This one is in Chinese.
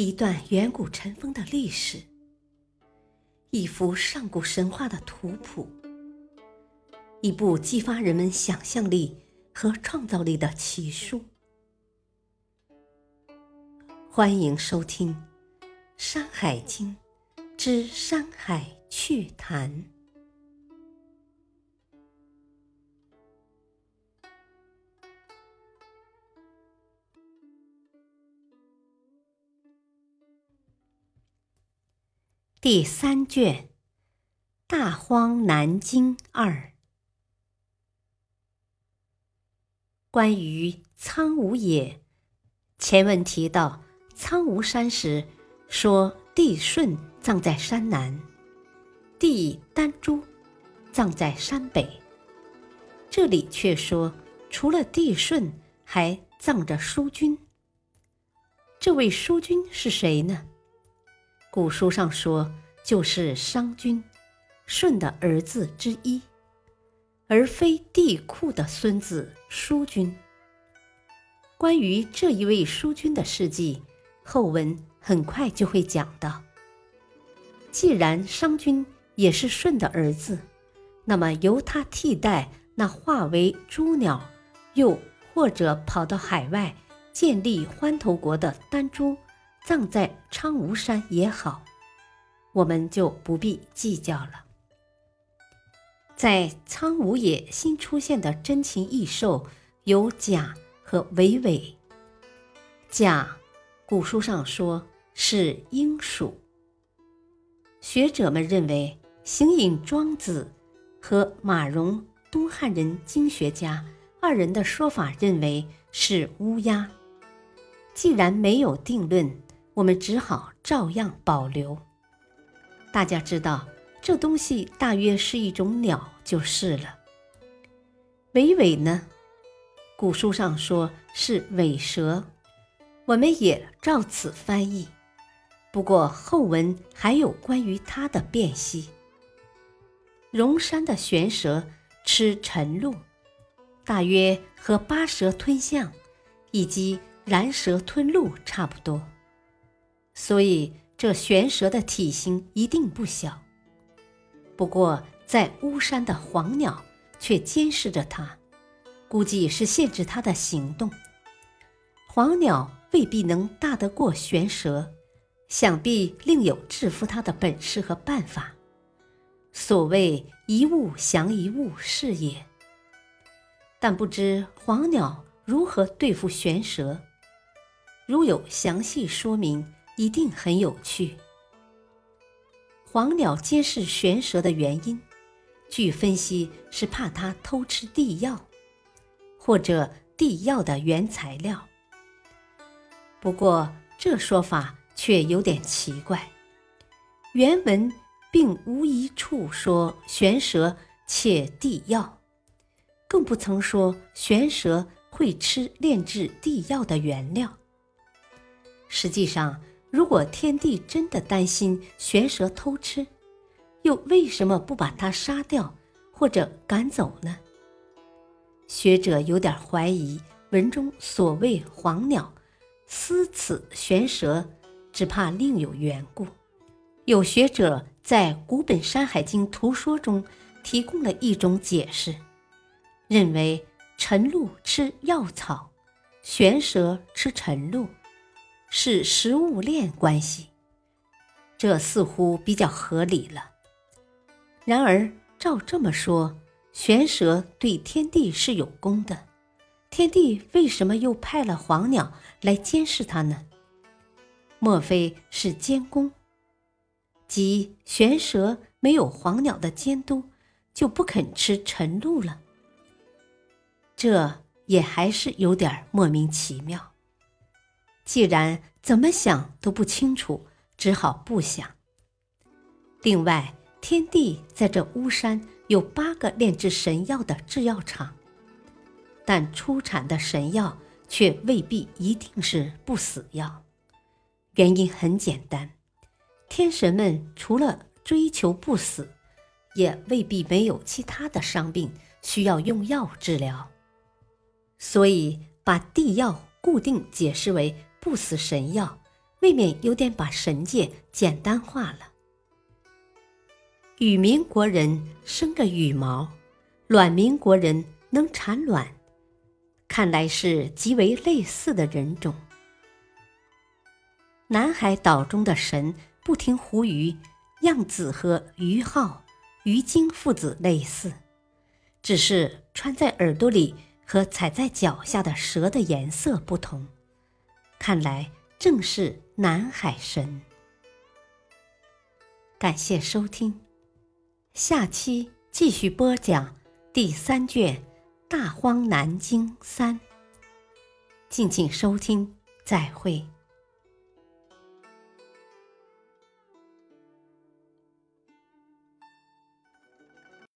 一段远古尘封的历史，一幅上古神话的图谱，一部激发人们想象力和创造力的奇书。欢迎收听《山海经之山海趣谈》第三卷《大荒南经二》，关于苍梧野，前文提到。苍梧山时，说帝舜葬在山南，帝丹朱葬在山北。这里却说，除了帝舜，还葬着叔君。这位叔君是谁呢？古书上说，就是商君，舜的儿子之一，而非帝喾的孙子叔君。关于这一位叔君的事迹。后文很快就会讲到。既然商君也是舜的儿子，那么由他替代那化为猪鸟，又或者跑到海外建立欢头国的丹朱，葬在苍梧山也好，我们就不必计较了。在苍梧野新出现的珍禽异兽有甲和尾尾，甲。古书上说是鹰属。学者们认为，行隐庄子和马融东汉人经学家二人的说法认为是乌鸦。既然没有定论，我们只好照样保留。大家知道，这东西大约是一种鸟就是了。尾尾呢？古书上说是尾蛇。我们也照此翻译，不过后文还有关于它的辨析。荣山的玄蛇吃晨露，大约和八蛇吞象以及燃蛇吞露差不多，所以这玄蛇的体型一定不小。不过在巫山的黄鸟却监视着它，估计是限制它的行动。黄鸟。未必能大得过玄蛇，想必另有制服它的本事和办法。所谓一物降一物是也。但不知黄鸟如何对付玄蛇，如有详细说明，一定很有趣。黄鸟监视玄蛇的原因，据分析是怕它偷吃地药，或者地药的原材料。不过这说法却有点奇怪，原文并无一处说玄蛇窃地药，更不曾说玄蛇会吃炼制地药的原料。实际上，如果天帝真的担心玄蛇偷吃，又为什么不把它杀掉或者赶走呢？学者有点怀疑文中所谓黄鸟。思此玄蛇，只怕另有缘故。有学者在古本《山海经图说》中提供了一种解释，认为晨露吃药草，玄蛇吃晨露，是食物链关系。这似乎比较合理了。然而照这么说，玄蛇对天地是有功的。天帝为什么又派了黄鸟来监视他呢？莫非是监工？即玄蛇没有黄鸟的监督，就不肯吃晨露了？这也还是有点莫名其妙。既然怎么想都不清楚，只好不想。另外，天帝在这巫山有八个炼制神药的制药厂。但出产的神药却未必一定是不死药，原因很简单，天神们除了追求不死，也未必没有其他的伤病需要用药治疗。所以把地药固定解释为不死神药，未免有点把神界简单化了。羽民国人生着羽毛，卵民国人能产卵，看来是极为类似的人种。南海岛中的神不听胡鱼，样子和于浩、于京父子类似，只是穿在耳朵里和踩在脚下的蛇的颜色不同。看来正是南海神。感谢收听，下期继续播讲第三卷《大荒南经三》。敬请收听，再会。